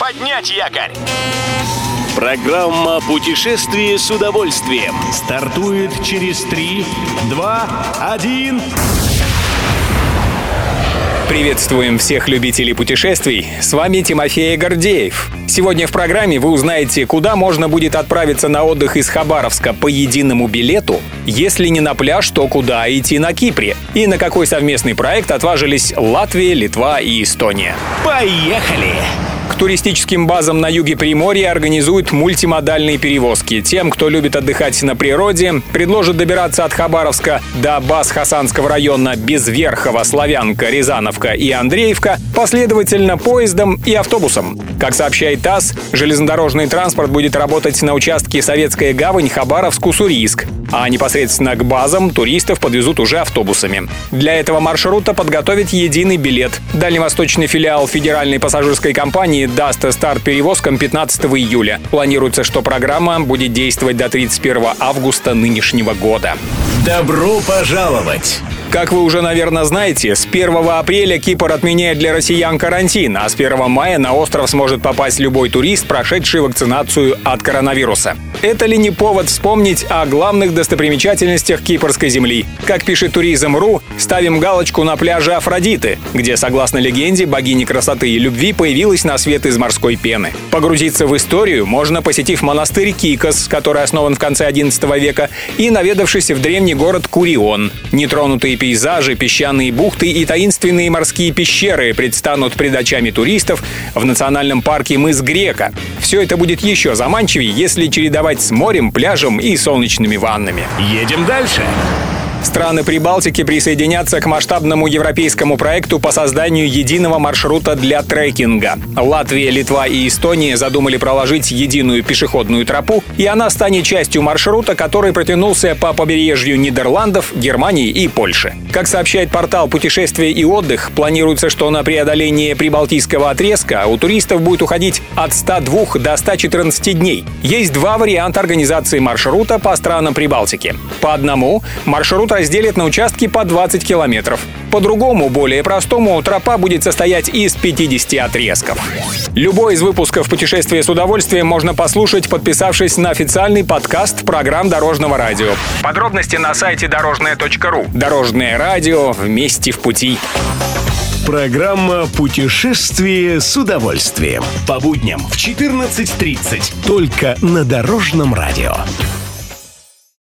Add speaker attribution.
Speaker 1: Поднять якорь!
Speaker 2: Программа «Путешествие с удовольствием»
Speaker 3: стартует через 3, 2, 1...
Speaker 4: Приветствуем всех любителей путешествий. С вами Тимофей Гордеев. Сегодня в программе вы узнаете, куда можно будет отправиться на отдых из Хабаровска по единому билету, если не на пляж, то куда идти на Кипре, и на какой совместный проект отважились Латвия, Литва и Эстония.
Speaker 2: Поехали!
Speaker 4: К туристическим базам на юге Приморья организуют мультимодальные перевозки. Тем, кто любит отдыхать на природе, предложат добираться от Хабаровска до баз Хасанского района Безверхова, Славянка, Рязановка и Андреевка последовательно поездом и автобусом. Как сообщает ТАСС, железнодорожный транспорт будет работать на участке Советская гавань Хабаровск-Уссурийск, а непосредственно к базам туристов подвезут уже автобусами. Для этого маршрута подготовят единый билет. Дальневосточный филиал Федеральной пассажирской компании компании даст старт перевозкам 15 июля. Планируется, что программа будет действовать до 31 августа нынешнего года.
Speaker 2: Добро пожаловать!
Speaker 4: Как вы уже, наверное, знаете, с 1 апреля Кипр отменяет для россиян карантин, а с 1 мая на остров сможет попасть любой турист, прошедший вакцинацию от коронавируса. Это ли не повод вспомнить о главных достопримечательностях кипрской земли? Как пишет Туризм.ру, ставим галочку на пляже Афродиты, где, согласно легенде, богини красоты и любви появилась на свет из морской пены. Погрузиться в историю можно, посетив монастырь Кикос, который основан в конце XI века, и наведавшись в древний город Курион. Нетронутые пейзажи, песчаные бухты и таинственные морские пещеры предстанут пред очами туристов в национальном парке мыс Грека. Все это будет еще заманчивее, если чередовать с морем, пляжем и солнечными ваннами.
Speaker 2: Едем дальше.
Speaker 4: Страны Прибалтики присоединятся к масштабному европейскому проекту по созданию единого маршрута для трекинга. Латвия, Литва и Эстония задумали проложить единую пешеходную тропу, и она станет частью маршрута, который протянулся по побережью Нидерландов, Германии и Польши. Как сообщает портал «Путешествия и отдых», планируется, что на преодоление прибалтийского отрезка у туристов будет уходить от 102 до 114 дней. Есть два варианта организации маршрута по странам Прибалтики. По одному маршрут маршрут разделят на участки по 20 километров. По-другому, более простому, тропа будет состоять из 50 отрезков. Любой из выпусков «Путешествие с удовольствием» можно послушать, подписавшись на официальный подкаст программ Дорожного радио. Подробности на сайте дорожное.ру. Дорожное радио вместе в пути.
Speaker 2: Программа «Путешествие с удовольствием». По будням в 14.30. Только на Дорожном радио.